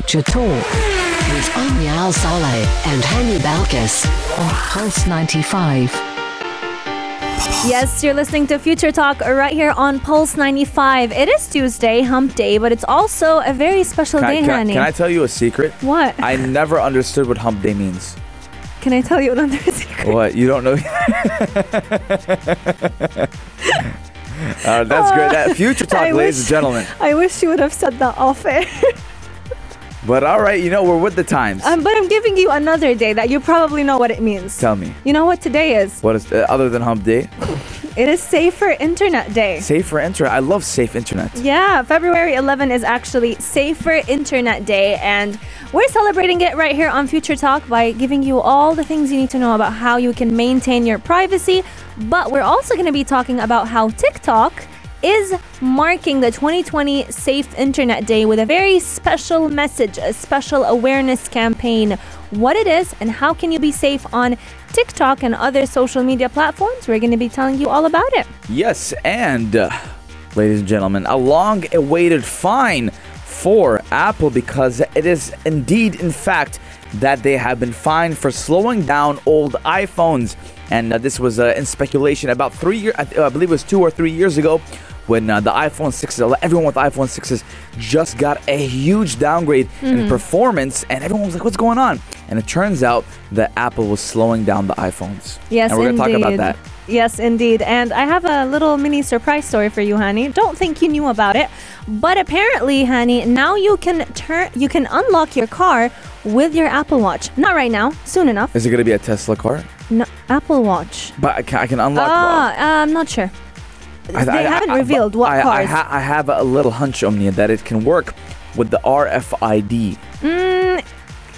Future Talk with Omni Al Saleh and Hani Balkis on Pulse 95. Yes, you're listening to Future Talk right here on Pulse 95. It is Tuesday, hump day, but it's also a very special Can I, day, can, I, honey. can I tell you a secret? What? I never understood what hump day means. Can I tell you another secret? What? You don't know? Uh, that's great. That future talk, I ladies wish- and gentlemen. I wish you would have said that off air. But all right, you know we're with the times. um, but I'm giving you another day that you probably know what it means. Tell me, You know what today is? what is uh, other than hump day? It is Safer Internet Day. Safer internet. I love safe internet. Yeah, February 11 is actually Safer Internet Day, and we're celebrating it right here on Future Talk by giving you all the things you need to know about how you can maintain your privacy. But we're also going to be talking about how TikTok is marking the 2020 Safe Internet Day with a very special message, a special awareness campaign. What it is and how can you be safe on TikTok and other social media platforms? We're going to be telling you all about it. Yes, and uh, ladies and gentlemen, a long-awaited fine for Apple because it is indeed, in fact, that they have been fined for slowing down old iPhones. And uh, this was uh, in speculation about three years, I, I believe it was two or three years ago, when uh, the iPhone 6s, everyone with iPhone 6s just got a huge downgrade in performance, and everyone was like, "What's going on?" And it turns out that Apple was slowing down the iPhones. Yes, and we're gonna indeed. talk about that. Yes, indeed. And I have a little mini surprise story for you, honey. Don't think you knew about it, but apparently, honey, now you can turn, you can unlock your car with your Apple Watch. Not right now, soon enough. Is it gonna be a Tesla car? No, Apple Watch. But I can, I can unlock. Ah, I'm not sure. I- they I- haven't I- revealed what cars. ha- I have a little hunch, Omnia, that it can work with the RFID. Mm,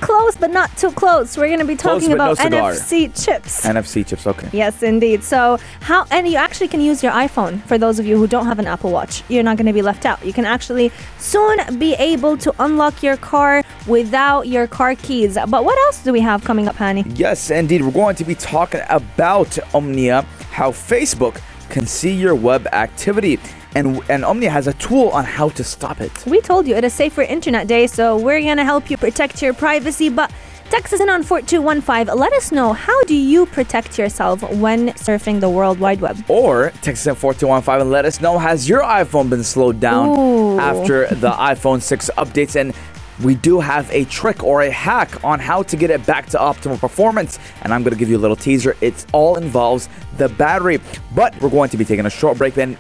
close, but not too close. We're going to be talking no about cigar. NFC chips. NFC chips. Okay. Yes, indeed. So how and you actually can use your iPhone for those of you who don't have an Apple Watch. You're not going to be left out. You can actually soon be able to unlock your car without your car keys. But what else do we have coming up, honey? Yes, indeed. We're going to be talking about Omnia, how Facebook can see your web activity, and and Omnia has a tool on how to stop it. We told you it is Safer Internet Day, so we're going to help you protect your privacy, but Text us in on 4215. Let us know how do you protect yourself when surfing the World Wide Web? Or text us at 4215 and let us know has your iPhone been slowed down Ooh. after the iPhone 6 updates and we do have a trick or a hack on how to get it back to optimal performance. And I'm going to give you a little teaser. It all involves the battery. But we're going to be taking a short break. Then,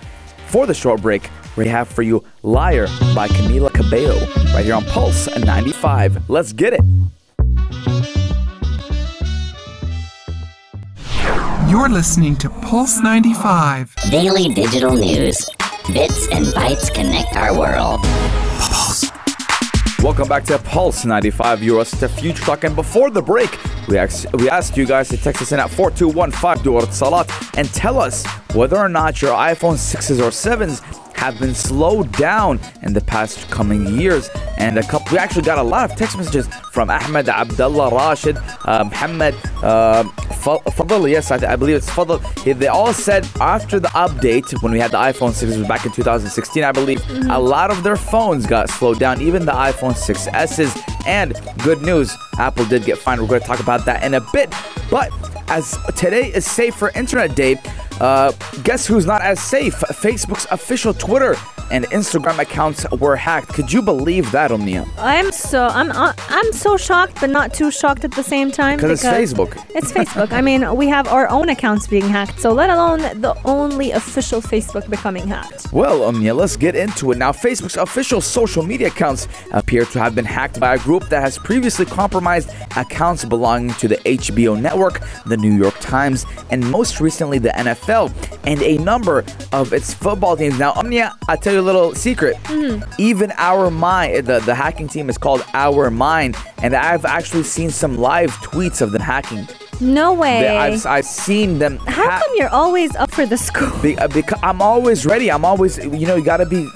for the short break, we have for you Liar by Camila Cabello right here on Pulse 95. Let's get it. You're listening to Pulse 95. Daily digital news. Bits and bytes connect our world. Welcome back to Pulse 95 Euros to Future Talk. And before the break, we we asked you guys to text us in at 4215 Durat Salat and tell us whether or not your iPhone 6s or 7s have been slowed down in the past coming years. And a couple, we actually got a lot of text messages from Ahmed, Abdullah, Rashid, uh, Muhammad, uh, Fadl. Yes, I, I believe it's Fadl. They all said after the update, when we had the iPhone 6s was back in 2016, I believe, a lot of their phones got slowed down, even the iPhone 6s's. And good news, Apple did get fined. We're going to talk about that in a bit. But as today is Safe for Internet Day, uh, guess who's not as safe? Facebook's official Twitter and Instagram accounts were hacked. Could you believe that, Omnia? I'm so I'm uh, I'm so shocked, but not too shocked at the same time. Because it's Facebook. It's Facebook. I mean, we have our own accounts being hacked, so let alone the only official Facebook becoming hacked. Well, Omnia, let's get into it. Now, Facebook's official social media accounts appear to have been hacked by a group that has previously compromised accounts belonging to the HBO network, the New York Times, and most recently the NFL and a number of its football teams. Now, Omnia, I'll tell you a little secret. Mm-hmm. Even OurMine, eh, the, the hacking team is called OurMine, and I've actually seen some live tweets of them hacking. No way. They- I've, I've seen them How hack- come you're always up for the scoop? be, uh, because I'm always ready. I'm always, you know, you gotta be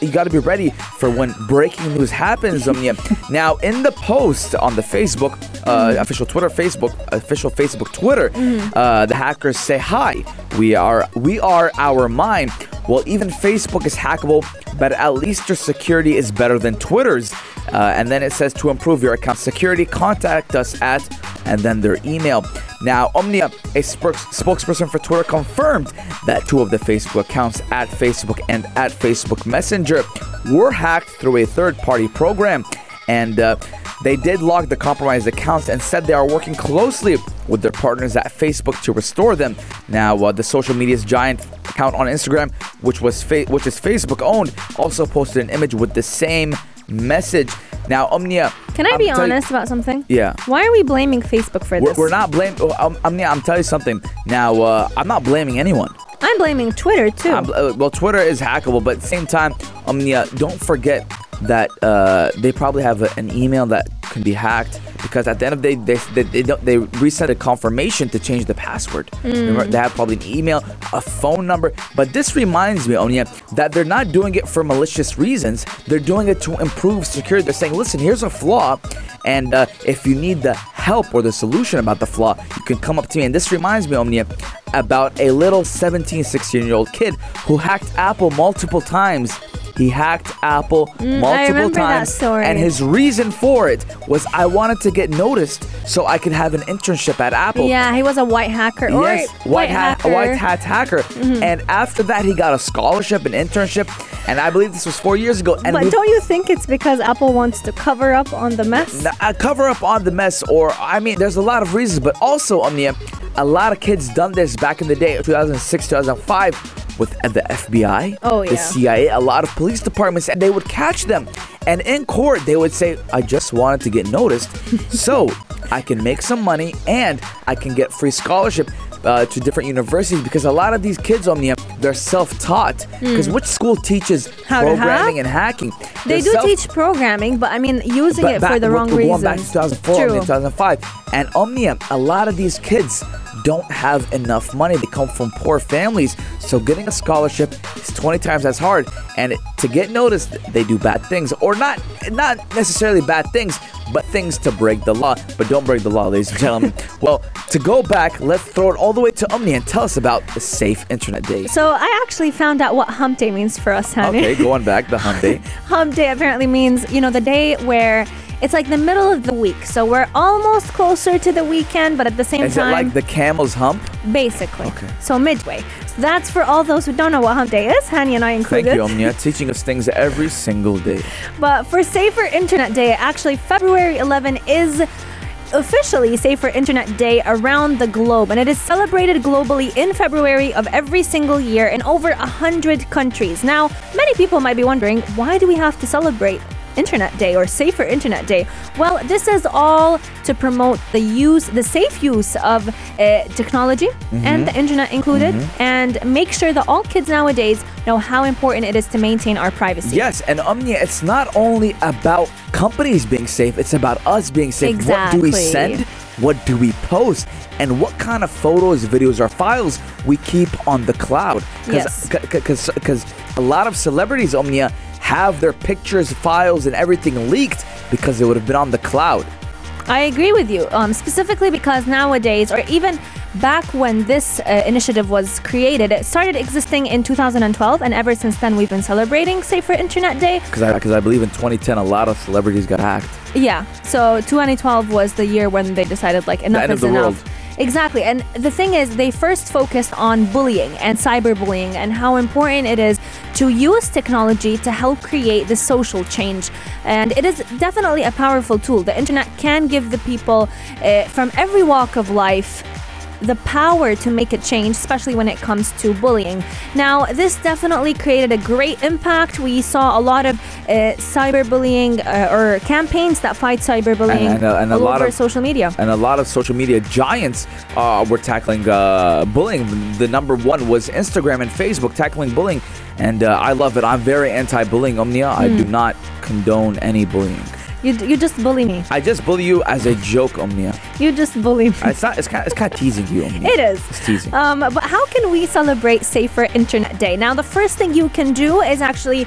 you got to be ready for when breaking news happens. Omnia. now, in the post on the Facebook, uh, official Twitter, Facebook, official Facebook, Twitter, uh, the hackers say, "Hi, we are we are OurMine." Well, even Facebook is hackable, but at least your security is better than Twitter's. Uh, and then it says to improve your account security, contact us at, and then their email. Now, Omnia, a spokes- spokesperson for Twitter, confirmed that two of the Facebook accounts at Facebook and at Facebook Messenger were hacked through a third party program. And uh, they did log the compromised accounts and said they are working closely with their partners at Facebook to restore them. Now, uh, the social media's giant account on Instagram, which was fa- which is Facebook owned, also posted an image with the same message. Now, Omnia, Can I I'm be tell you- honest about something? Yeah. Why are we blaming Facebook for We're, this? we're not blaming. Oh, um, Omnia, I'm telling you something. Now, uh, I'm not blaming anyone. I'm blaming Twitter too. Uh, well, Twitter is hackable, but at the same time, Omnia, don't forget that uh, they probably have a, an email that can be hacked because at the end of the day, they they, they, they reset a confirmation to change the password. Remember, they have probably an email, a phone number. But this reminds me, Omnia, that they're not doing it for malicious reasons. They're doing it to improve security. They're saying, listen, here's a flaw, and uh, if you need the help or the solution about the flaw, you can come up to me. And this reminds me, Omnia, about a little 17, 16 year old kid who hacked Apple multiple times. He hacked Apple multiple remember that times. story. And his reason for it was I wanted to get noticed so I could have an internship at Apple. yeah, he was a white hacker. Yes, white hat, hacker. Mm-hmm. white hat hacker. And after that, he got a scholarship, an internship, and I believe this was four years ago. And But don't you think it's because Apple wants to cover up on the mess? N- uh, cover up on the mess, or I mean, there's a lot of reasons, but also, Omnia, a lot of kids done this back in the day, 2006, 2005, with the FBI, Oh, the. CIA, a lot of police departments, and they would catch them. And in court, they would say, I just wanted to get noticed, so I can make some money and I can get free scholarship. Uh, to different universities because a lot of these kids Omnia they're self-taught because which school teaches Hmm. How to programming and hacking They They're do self- teach programming, but I mean using but it back- for the wrong reasons. Back to 2004, True. 2005, and Omnia, a lot of these kids don't have enough money. They come from poor families, so getting a scholarship is 20 times as hard. And to get noticed, they do bad things, or not, not necessarily bad things, but things to break the law. But don't break the law, ladies and gentlemen. well, to go back, let's throw it all the way to Omnia and tell us about the Safe Internet Day. So I actually found out what Hump Day means for us, honey. Okay, going back the hump day. Hump Day apparently means, you know, the day where it's like the middle of the week. So we're almost closer to the weekend, but at the same Is it like the camel's hump? basically. Okay. So midway. So that's for all those who don't know what Hump Day is. Hani and I included. Thank you, Omnia, teaching us things every single day. But for Safer Internet Day, actually, February 11 is officially Safer Internet Day around the globe, and it is celebrated globally in February of every single year in over 100 countries. Now, many people might be wondering why do we have to celebrate? Internet Day or Safer Internet Day. Well, this is all to promote the use, the safe use of uh, technology and the internet included, and make sure that all kids nowadays know how important it is to maintain our privacy. Yes, and Omnia, it's not only about companies being safe, it's about us being safe. Exactly. What do we send? What do we post? And what kind of photos, videos, or files we keep on the cloud? Yes. Because a lot of celebrities, Omnia, have their pictures, files, and everything leaked because it would have been on the cloud. I agree with you, um, specifically because nowadays, or even back when this uh, initiative was created, it started existing in 2012, and ever since then, we've been celebrating Safer Internet Day. Because I, 'cause I believe in 2010, a lot of celebrities got hacked. Yeah, so 2012 was the year when they decided, like, enough is the enough. world. Exactly, and the thing is, they first focused on bullying and cyberbullying and how important it is to use technology to help create the social change. And it is definitely a powerful tool. The internet can give the people uh, from every walk of life the power to make a change, especially when it comes to bullying. Now, this definitely created a great impact. We saw a lot of uh, cyberbullying uh, or campaigns that fight cyberbullying And- and, uh, and a lot over of- social media. and a lot of social media giants uh, were tackling uh, bullying. The number one was Instagram and Facebook tackling bullying, and uh, I love it. I'm very anti-bullying, Omnia. I Hmm. do not condone any bullying. You, you just bully me. I just bully you as a joke, Omnia. You just bully me. It's not. It's kind. It's kind of teasing you, Omnia. It is. It's teasing. Um, but how can we celebrate Safer Internet Day? Now, the first thing you can do is actually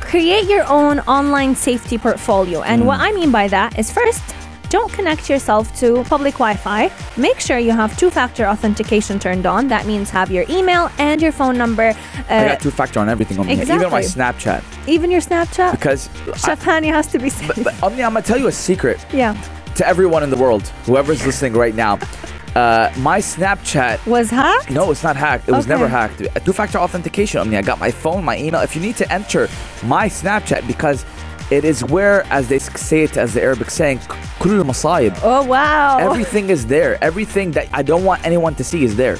create your own online safety portfolio. And Mm. what I mean by that is first, don't connect yourself to public Wi Fi. Make sure you have two factor authentication turned on. That means have your email and your phone number. I Uh, got two factor on everything on me. Even my. Snapchat. even your Snapchat. Because Chef Hani has to be safe. But Omni, I'm gonna tell you a secret yeah. to everyone in the world, whoever's listening right now. Uh, my Snapchat. Was hacked? No, it's not hacked. It was never hacked. Two-factor authentication. I mean, I got my phone, my email. If you need to enter my Snapchat, because it is where, as they s- say it, as the Arabic saying, "كل المصايب." Oh, wow. Everything is there. Everything that I don't want anyone to see is there.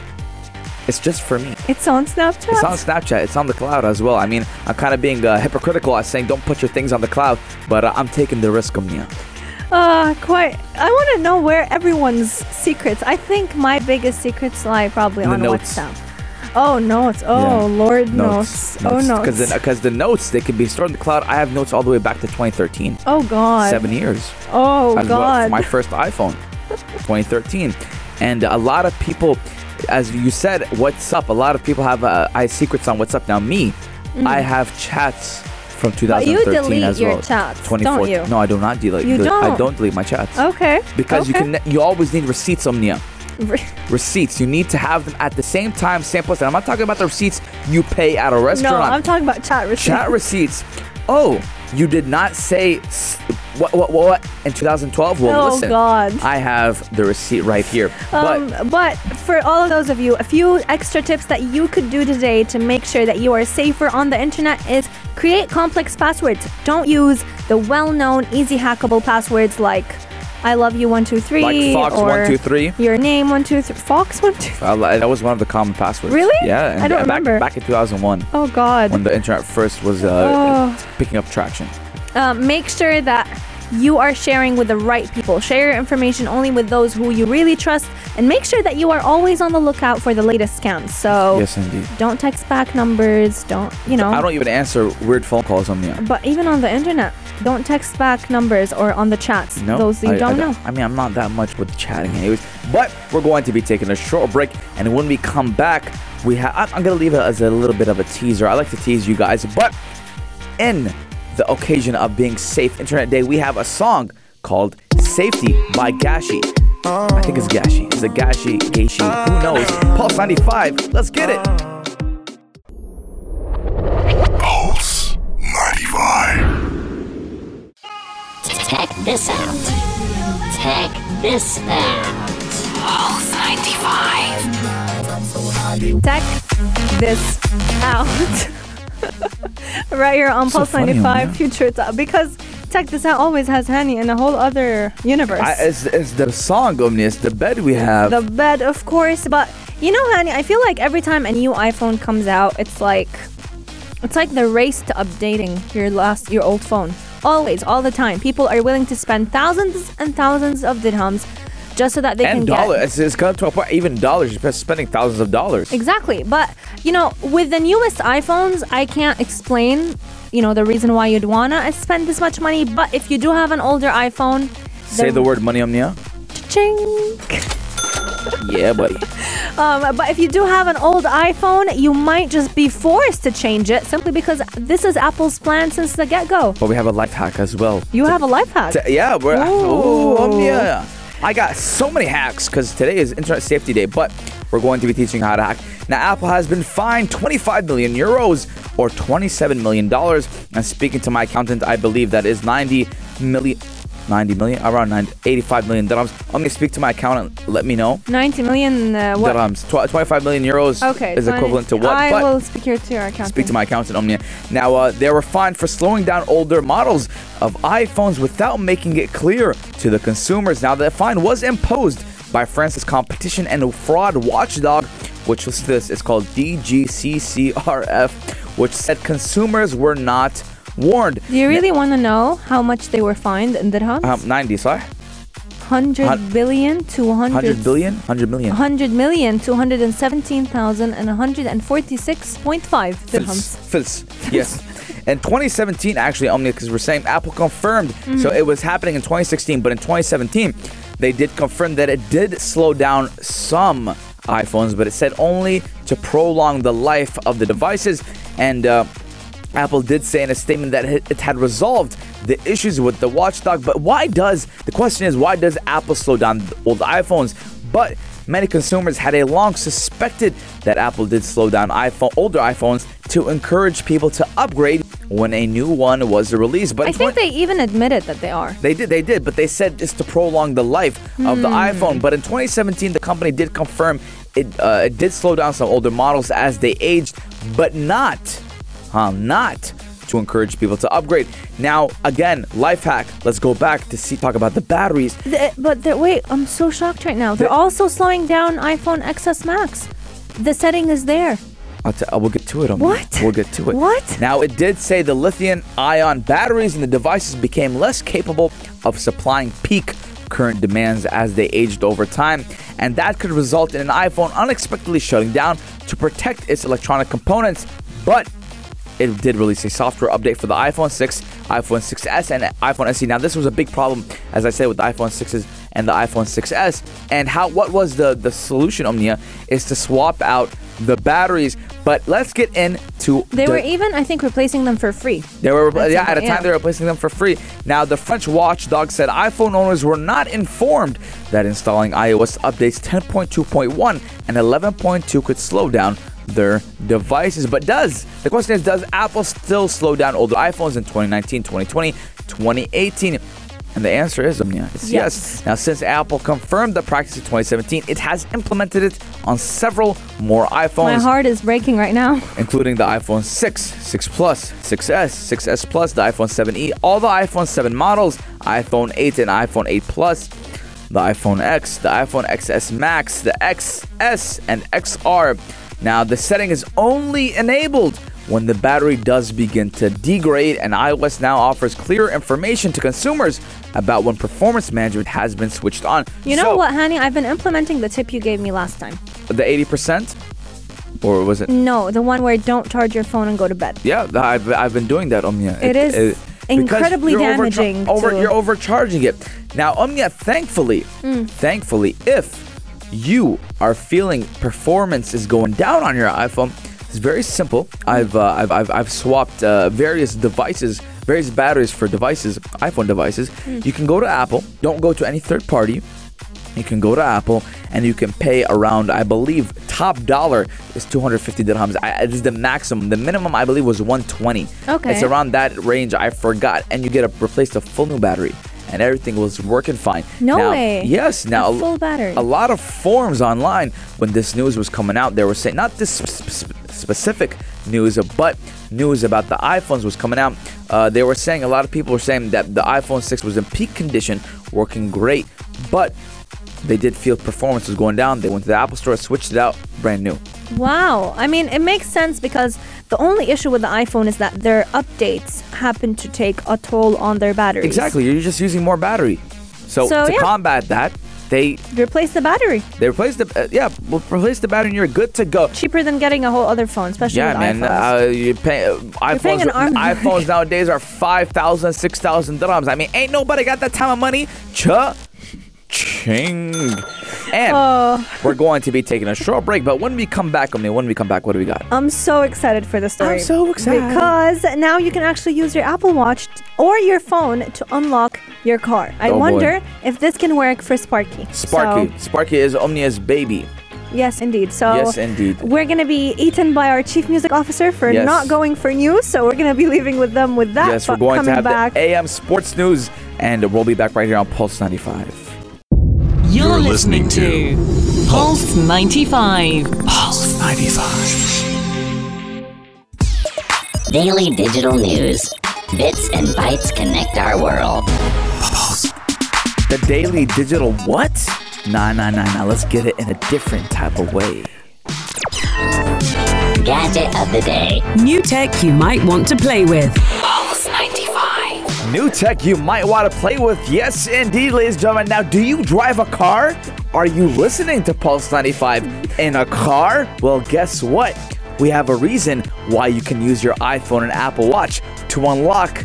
It's just for me. it's on Snapchat. It's on Snapchat. It's on the cloud as well. I mean, I'm kind of being uh, hypocritical as saying don't put your things on the cloud, but uh, I'm taking the risk, Omnia. Uh, quite. I want to know where everyone's secrets. I think my biggest secrets lie probably In the on notes. WhatsApp. Oh, notes. Oh, Yeah. Lord notes. Oh, notes. Because the, 'cause the notes, they can be stored in the cloud. I have notes all the way back to 2013. oh, God. Seven years. Oh, well, God. for my first iPhone, 2013. And a lot of people, as you said, what's up? A lot of people have uh, I secrets on what's up. Now, me, I have chats from Mm-hmm. But you 2013 delete as your well. chats, don't 2014 you? No, I do not delete. You delete- don't? I don't delete my chats. okay. Because okay. you can, you always need receipts, Omnia. Receipts. You need to have them at the same time, same place. And I'm not talking about the receipts you pay at a restaurant. No. I'm talking about chat receipts. Chat receipts. Oh, you did not say what what what, what in 2012? Well, Oh, listen. God. I have the receipt right here. Um, but but for all of those of you, a few extra tips that you could do today to make sure that you are safer on the internet is create complex passwords. Don't use the well-known, easy hackable passwords like "I love you one two three Like Fox or 123? your name one two three Fox one two. uh, that was one of the common passwords. Really? Yeah. and I don't back, remember. Back in 2001, Oh God. when the internet first was uh, Oh. picking up traction. um, make sure that you are sharing with the right people. Share your information only with those who you really trust, and make sure that you are always on the lookout for the latest scams. So Yes, indeed. don't text back numbers. Don't you know? I don't even answer weird phone calls on the But even on the internet, don't text back numbers or on the chats. No, those you I- I don't know. I mean, I'm not that much with chatting, anyways. But we're going to be taking a short break, and when we come back, we have. I'm, I'm gonna leave it as a little bit of a teaser. I like to tease you guys, but in the occasion of being safe Internet Day, we have a song called "Safety" by Gashi. I think it's Gashi. Is it Gashi? Gashi? Who knows? Pulse 95. Let's get it. This out. Pulse 95. Check this out. right here on So Pulse 95 man. Future Talk. Because Check This Out always has Hani in a whole other universe. I, it's, it's the song, Omni. It's the bed we have. the bed, of course. But you know, Hani, I feel like every time a new iPhone comes out, it's like it's like the race to updating your last your old phone. Always, all the time. People are willing to spend thousands and thousands of dirhams just so that they and can dollars. get It's, it's come to a point, even dollars. You're spending thousands of dollars. Exactly. But, you know, with the newest iPhones, I can't explain, you know, the reason why you'd want to spend this much money. But if you do have an older iPhone, Say the word money, Omnia. Ching. Yeah, buddy. Um, but if you do have an old iPhone, you might just be forced to change it simply because this is Apple's plan since the get go. But we have a life hack as well. You have a life hack. T- yeah, we're Ooh. Ooh, Omnia. I got so many hacks because today is Internet Safety Day, but we're going to be teaching how to hack. Now, Apple has been fined 25 million euros or 27 million dollars. And speaking to my accountant, I believe that is 90 million. 90 million, around 90, 85 million dirhams. I'm to speak to my accountant. Let me know. 90 million. Uh, what? Dirhams. Tw- 25 million euros Okay. is 20 equivalent to what? I But- will speak here to your accountant. Speak to my accountant, Omnia. Now, uh, they were fined for slowing down older models of iPhones without making it clear to the consumers. Now, the fine was imposed by France's competition and fraud watchdog, which was this. It's called DGCCRF, which said consumers were not warned. Do you really want to know how much they were fined in dirhams? Um, 90, sorry? 100 billion to 100 100 billion? 100 million. 100 million, 217,000 and 146.5 dirhams. Fils. Yes. In 2017, actually, Omnia, because we're saying Apple confirmed. Mm-hmm. So it was happening in 2016, but in 2017, they did confirm that it did slow down some iPhones, but it said only to prolong the life of the devices. And uh, Apple did say in a statement that it had resolved the issues with the watchdog, but why does the question is why does Apple slow down old iPhones? But many consumers had a long suspected that Apple did slow down iPhone older iPhones to encourage people to upgrade when a new one was released. But I think they even admitted that they are. they did, they did, but they said just to prolong the life of the iPhone. But in 2017, the company did confirm it, uh, it did slow down some older models as they aged, but not, huh, not to encourage people to upgrade. Now, again, life hack. Let's go back to see talk about the batteries. The- but they're- wait, I'm so shocked right now. They're The- also slowing down iPhone XS Max. The setting is there. I'll t- we'll get to it. Omni. What? We'll get to it. What? Now, it did say the lithium ion batteries in the devices became less capable of supplying peak current demands as they aged over time, and that could result in an iPhone unexpectedly shutting down to protect its electronic components. But it did release a software update for the iPhone 6, iPhone 6s, and iPhone SE. Now, this was a big problem, as I said, with the iPhone 6s and the iPhone 6s. And how what was the the solution, Omnia, is to swap out the batteries. But let's get into They the- were even, I think, replacing them for free. they were That's yeah at a time yeah. they were replacing them for free. Now the French watchdog said iPhone owners were not informed that installing iOS updates 10.2.1 and 11.2 could slow down their devices. But does the question is does Apple still slow down older iPhones in 2019, 2020, 2018? And the answer is. It's yes. Yes. Now, since Apple confirmed the practice in 2017, it has implemented it on several more iPhones My heart is breaking right now. including the iPhone 6, 6 Plus, 6S, 6S Plus, the iPhone 7e, all the iPhone 7 models, iPhone 8 and iPhone 8 Plus, the iPhone X, the iPhone XS Max, the XS, and XR. Now, the setting is only enabled when the battery does begin to degrade, and iOS now offers clear information to consumers about when performance management has been switched on. You know So, what, honey? I've been implementing the tip you gave me last time. The 80%? Or was it? No, the one where don't charge your phone and go to bed. Yeah, I've, I've been doing that, Omnia. It is because incredibly you're overchar- damaging Over, you're overcharging it. Now, Omnia, thankfully, Mm. thankfully, if you are feeling performance is going down on your iPhone, it's very simple. I've uh, I've, I've I've swapped uh, various devices, various batteries for devices, iPhone devices. Mm. You can go to Apple. Don't go to any third party. You can go to Apple and you can pay around, I believe, top dollar is 250 dirhams. I, this is the maximum. The minimum, I believe, was 120. Okay. It's around that range. I forgot. And you get a replaced a full new battery, and everything was working fine. No Now- way. Yes. Now, A full battery. A lot of forums online when this news was coming out, they were saying not this sp- sp- specific news, but news about the iPhones was coming out. Uh, they were saying a lot of people were saying that the iPhone 6 was in peak condition, working great, but they did feel performance was going down. They went to the Apple Store, switched it out, brand new. Wow. I mean, it makes sense because the only issue with the iPhone is that their updates happen to take a toll on their batteries. Exactly. You're just using more battery. So, So, to yeah. combat that, they Replace the battery. they replace the uh, yeah, well, replace the battery and you're good to go. Cheaper than getting a whole other phone, especially Yeah, with man. iPhones. Uh, you pay uh, iPhones. paying an arm and iPhones nowadays are 5,000, 6,000 dirhams. I mean, ain't nobody got that time of money. Cha ching. And Oh. we're going to be taking a short break, but when we come back, I mean, when we come back, what do we got? I'm so excited for the story. I'm so excited. Because now you can actually use your Apple Watch or your phone to unlock your car. I Oh, boy. wonder if this can work for Sparky. Sparky. So, Sparky is Omnia's baby. yes, indeed. So Yes, indeed. we're going to be eaten by our chief music officer for Yes. not going for news. So we're going to be leaving with them with that. yes, we're going to have back. the AM Sports News, and we'll be back right here on Pulse 95. You're, You're listening, listening to Pulse 95. Pulse 95. Daily digital news. Bits and bytes connect our world. The daily digital what? Nah, nah, nah, nah. Let's get it in a different type of way. Gadget of the day. New tech you might want to play with. Pulse 95. New tech you might want to play with. Yes, indeed, ladies and gentlemen. Now, do you drive a car? Are you listening to Pulse 95 in a car? Well, guess what? We have a reason why you can use your iPhone and Apple Watch to unlock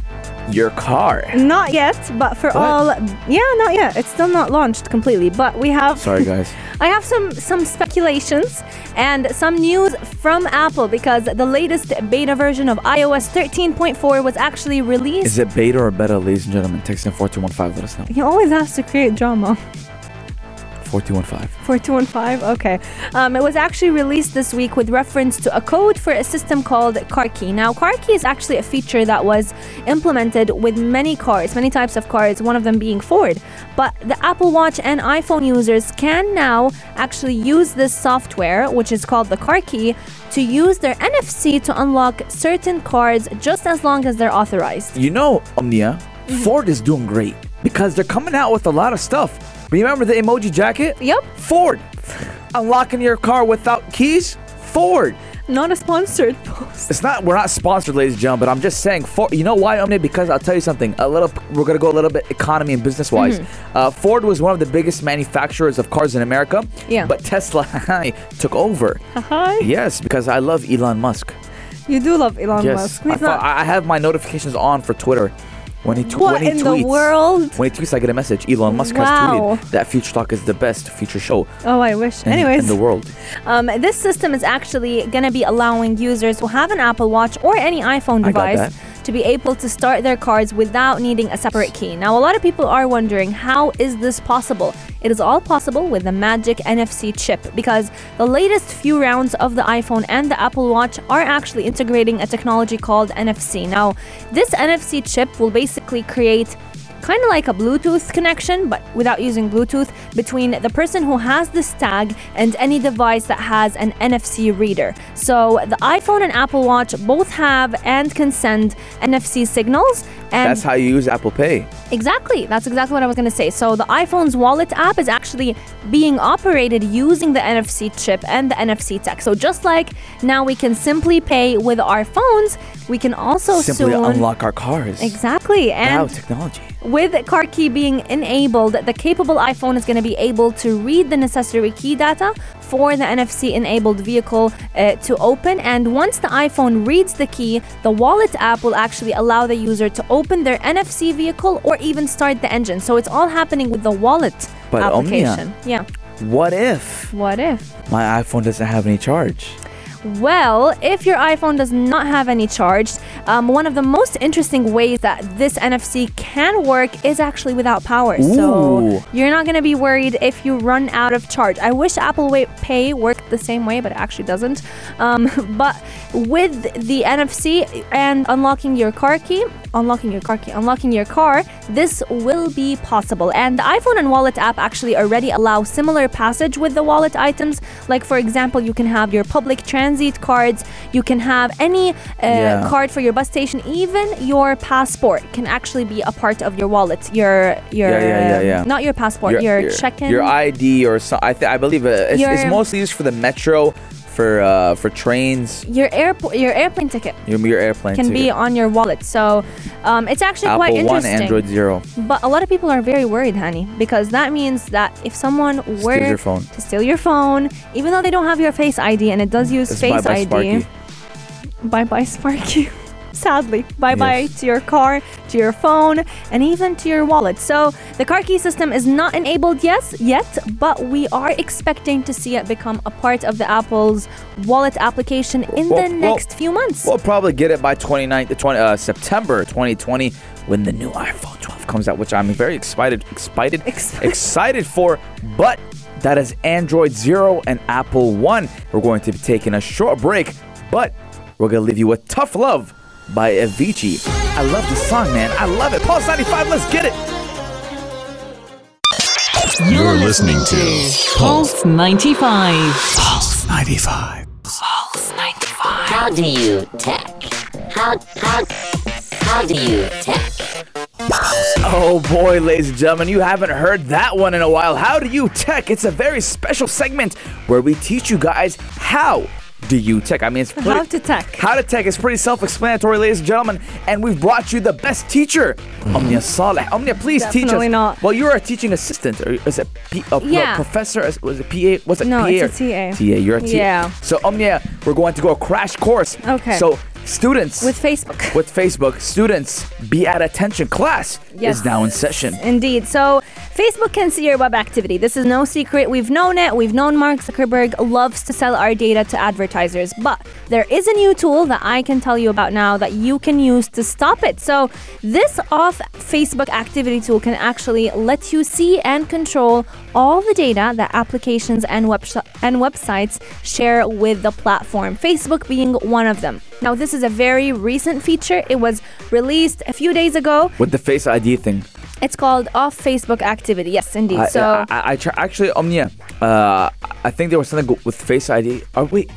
your car. Not yet, but for What? all, yeah, not yet. It's still not launched completely, but we have. Sorry, guys. I have some some speculations and some news from Apple because the latest beta version of iOS 13.4 was actually released. Is it beta or beta, ladies and gentlemen? Text in 4215. Let us know. he always has to create drama. 4215. 4215, okay. Um, it was actually released this week with reference to a code for a system called car key. Now, car key is actually a feature that was implemented with many cars, many types of cars, one of them being Ford. But the Apple Watch and iPhone users can now actually use this software, which is called the car key, to use their NFC to unlock certain cars just as long as they're authorized. You know, Omnia, Mm-hmm. Ford is doing great because they're coming out with a lot of stuff. Remember the emoji jacket? Yep. Ford. Unlocking your car without keys? Ford. Not a sponsored post. It's not. We're not sponsored, ladies and gentlemen. But I'm just saying. Ford, you know why, Omnia? Because I'll tell you something. A little. We're gonna go a little bit economy and business wise. Mm-hmm. Uh, Ford was one of the biggest manufacturers of cars in America. Yeah. But Tesla took over. Hi. Yes, because I love Elon Musk. You do love Elon yes. Musk. I, He's not. I have my notifications on for Twitter. When he, tw- What when he in the world? When he tweets, I get a message. Elon Musk Wow. has tweeted that Future Talk is the best future show Oh, I wish. in, Anyways. in the world. Um, this system is actually going to be allowing users who have an Apple Watch or any iPhone device to be able to start their cards without needing a separate key. Now, a lot of people are wondering how is this possible? It is all possible with the Magic NFC chip because the latest few rounds of the iPhone and the Apple Watch are actually integrating a technology called NFC. Now, this NFC chip will basically create kind of like a Bluetooth connection, but without using Bluetooth, between the person who has this tag and any device that has an NFC reader. So the iPhone and Apple Watch both have and can send NFC signals. And That's how you use Apple Pay. Exactly. That's exactly what I was going to say. So the iPhone's wallet app is actually being operated using the NFC chip and the NFC tech. So just like now we can simply pay with our phones, we can also Simply soon unlock our cars. Exactly. And Wow, technology. with car key being enabled, the capable iPhone is going to be able to read the necessary key data for the NFC enabled vehicle uh, to open. And once the iPhone reads the key, the wallet app will actually allow the user to open their NFC vehicle or even start the engine. So it's all happening with the wallet But Omnia- application. Yeah. What if What if? my iPhone doesn't have any charge? Well, if your iPhone does not have any charge, um, one of the most interesting ways that this NFC can work is actually without power. Ooh. So you're not going to be worried if you run out of charge. I wish Apple Pay worked the same way, but it actually doesn't. Um, but with the NFC and unlocking your car key, unlocking your car key, unlocking your car, this will be possible. And the iPhone and Wallet app actually already allow similar passage with the wallet items. Like, for example, you can have your public transit cards, you can have any uh, Yeah. card for your bus station, even your passport can actually be a part of your wallet. Your, your, Yeah, yeah, not your passport, your, check-in. your ID or so. I th- I believe uh, it's, it's mostly used for the metro, for uh, for trains. your airport, your airplane ticket Your, your airplane can be on your wallet. So um, it's actually quite Apple One, interesting. Android Zero. But a lot of people are very worried, honey, because that means that if someone were to steal your phone, even though they don't have your Face ID and it does use It's Face bye-bye ID, Sparky. bye bye Sparky. Sadly, bye bye Yes. to your car, to your phone, and even to your wallet. So the car key system is not enabled yes yet, but we are expecting to see it become a part of the Apple's wallet application in Well, the well, next few months. We'll probably get it by 29th, 20, uh, September 2020 when the new iPhone 12 comes out, which I'm very excited, excited, Excited. excited for. But that is Android Zero and Apple One. We're going to be taking a short break, but we're gonna leave you with "Tough Love" by Avicii. I love this song, man. I love it. Pulse 95, let's get it. You're listening to Pulse 95. Pulse 95. Pulse 95. How do you tech? How how how do you tech? Oh boy, ladies and gentlemen, you haven't heard that one in a while. How do you tech? It's a very special segment where we teach you guys how do you tech. I mean, it's pretty, How to tech. How to tech is pretty self-explanatory, ladies and gentlemen, and we've brought you the best teacher, mm-hmm. Omnia Saleh. Omnia, please teach us. Definitely not. Well, you're a teaching assistant, or is it P, uh, a, uh, Yeah. no, professor? Is- Was it PA? Was it No, PA? it's a TA. TA. You're a TA. Yeah. So Omnia, we're going to go a crash course. Okay. So Students with Facebook. with Facebook, students be at attention. Class Yes. is now in session. Indeed. So Facebook can see your web activity. This is no secret. We've known it. We've known Mark Zuckerberg loves to sell our data to advertisers. But there is a new tool that I can tell you about now that you can use to stop it. So this off Facebook activity tool can actually let you see and control all the data that applications and web and websites share with the platform. Facebook being one of them. Now this is a very recent feature. It was released a few days ago. With the Face ID thing. It's called off Facebook activity. Yes, indeed. I, so I, I, I try, actually, Omnia, uh, I think there was something with Face ID. Are we?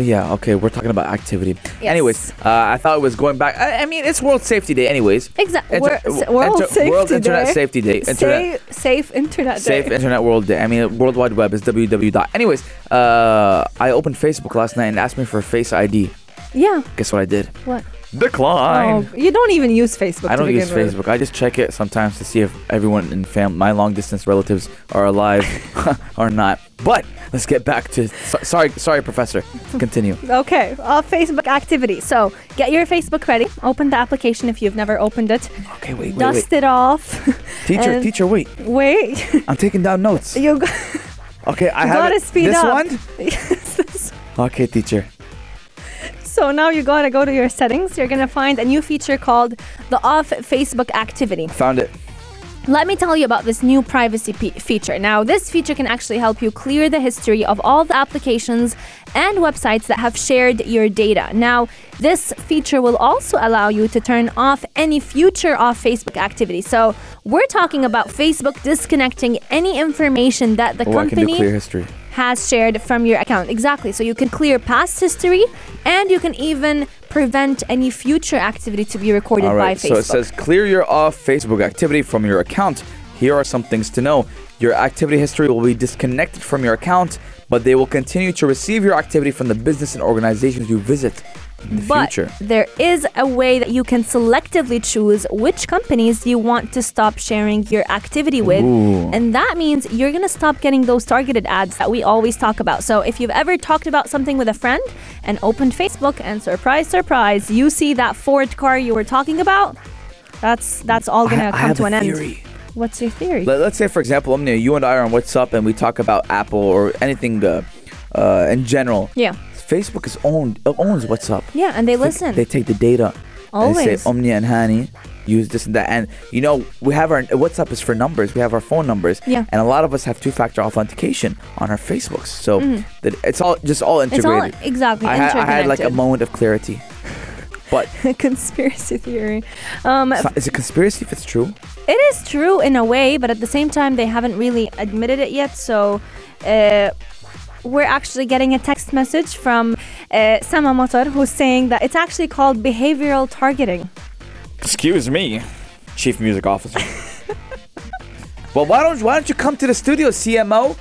Yeah, okay, we're talking about activity. Yes. Anyways, uh, I thought it was going back. I, I mean, it's World Safety Day, anyways. exactly. Inter- World, inter- Safety World Internet Day. Safety Day. Internet. Safe, safe Internet Safe Internet World Day. I mean, World Wide Web is www. dot- Anyways, uh, I opened Facebook last night and asked me for Face ID. yeah. Guess what I did? What? Decline. Oh, you don't even use Facebook. I don't use with. Facebook. I just check it sometimes to see if everyone in fam, my long distance relatives, are alive or not. But let's get back to. So, sorry, sorry, Professor. Continue. Okay, off Facebook activity. So get your Facebook ready. Open the application if you've never opened it. Okay, wait, wait, Dust wait. it off. Teacher, teacher, wait. Wait. I'm taking down notes. you go- Okay, I you have gotta it. speed this up. one. Yes, this- Okay, teacher. So now you gotta go to your settings. You're gonna find a new feature called the off Facebook activity. Found it. Let me tell you about this new privacy pe- feature. Now, this feature can actually help you clear the history of all the applications and websites that have shared your data. Now, this feature will also allow you to turn off any future off Facebook activity. So, we're talking about Facebook disconnecting any information that the Oh, I can do clear history. Has shared from your account. Exactly. So you can clear past history and you can even prevent any future activity to be recorded All by. Facebook. So it says clear your off Facebook activity from your account. Here are some things to know. Your activity history will be disconnected from your account, but they will continue to receive your activity from the business and organizations you visit the but future. there is a way that you can selectively choose which companies you want to stop sharing your activity with. Ooh. And that means you're going to stop getting those targeted ads that we always talk about. So if you've ever talked about something with a friend and opened Facebook and surprise surprise, you see that Ford car you were talking about, that's that's all going to come to an theory. end. What's your theory? Let, us say, for example, Omnia, you and I are on WhatsApp and we talk about Apple or anything uh, uh, in general. yeah. Facebook is owned uh, owns WhatsApp. Yeah, and they listen. They take the data. And they Always. say Omnia and Hani use this and that, and you know we have our WhatsApp is for numbers. We have our phone numbers. Yeah. And a lot of us have two-factor authentication on our Facebooks, so that it's all just all Mm-hmm. It's all integrated. exactly I, had, I had like a moment of clarity. But conspiracy theory. Um, not- is it conspiracy if it's true? It is true in a way, but at the same time, they haven't really admitted it yet. So, uh, we're actually getting a text message from uh, Sama Motor who's saying that it's actually called behavioral targeting. Excuse me, Chief Music Officer. well, why don't why don't you come to the studio, CMO?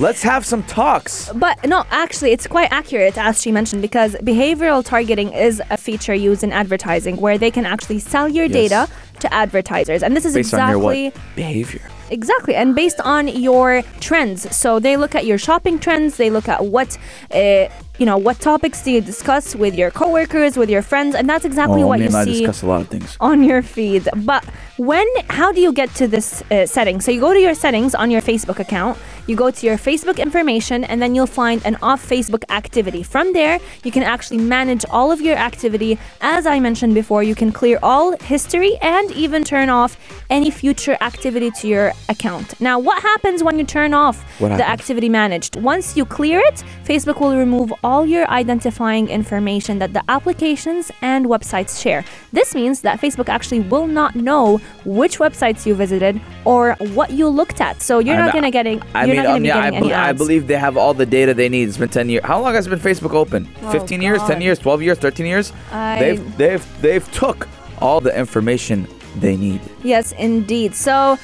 Let's have some talks. But no, actually, it's quite accurate, as she mentioned, because behavioral targeting is a feature used in advertising where they can actually sell your Yes. data to advertisers. And this is Based exactly. behavior? Exactly, and based on your trends. So they look at your shopping trends. They look at what, uh, you know, what topics do you discuss with your coworkers, with your friends, and that's exactly oh, what you I see discuss a lot of things. on your feed. But when, how do you get to this uh, setting? So you go to your settings on your Facebook account. You go to your Facebook information, and then you'll find an off Facebook activity. From there, you can actually manage all of your activity. As I mentioned before, you can clear all history and even turn off any future activity to your account. Now, what happens when you turn off What the happens? activity managed? Once you clear it, Facebook will remove all your identifying information that the applications and websites share. This means that Facebook actually will not know which websites you visited or what you looked at. So you're not going to getting I you're mean, um, be yeah, I, bel- I believe they have all the data they need. It's been 10 years. How long has been Facebook open? 15 years, 10 Oh, years, 12 years, 13 years? I- They've they've they've took all the information they need. Yes, indeed. So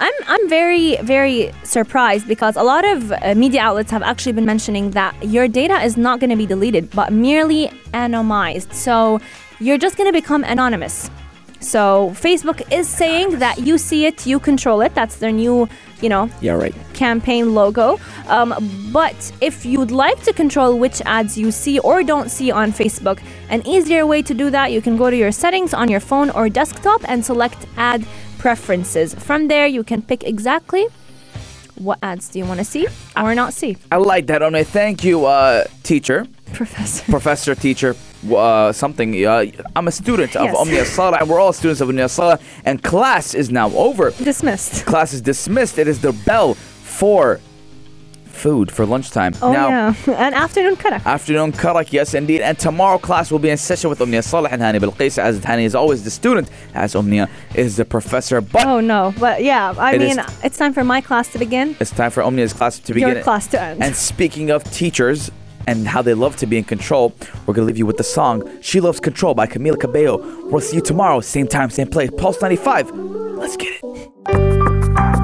I'm, I'm very, very surprised because a lot of uh, media outlets have actually been mentioning that your data is not going to be deleted, but merely anonymized. So you're just going to become anonymous. So Facebook is saying that you see it, you control it. That's their new, you know, Yeah, right. campaign logo. Um, but if you'd like to control which ads you see or don't see on Facebook, an easier way to do that, you can go to your settings on your phone or desktop and select ad preferences. From there, you can pick exactly what ads do you want to see or not see. I like that, Omnia. Thank you, uh, teacher, Professor. professor, teacher, uh, something. Uh, I'm a student of Yes. Omnia Salah, and we're all students of Omnia Salah, and class is now over. Dismissed. Class is dismissed. It is the bell for food for lunchtime. Oh, now, yeah. And afternoon karak. Afternoon karak, yes indeed. And tomorrow class will be in session with Omnia Salah and Hani Bilqis, as Hani is always the student, as Omnia is the professor. But Oh, no. But yeah, I It mean, is- it's time for my class to begin, it's time for Omnia's class to begin. your class to end. And speaking of teachers and how they love to be in control, we're going to leave you with the song She Loves Control by Camila Cabello. We'll see you tomorrow, same time, same place. Pulse 95. Let's get it.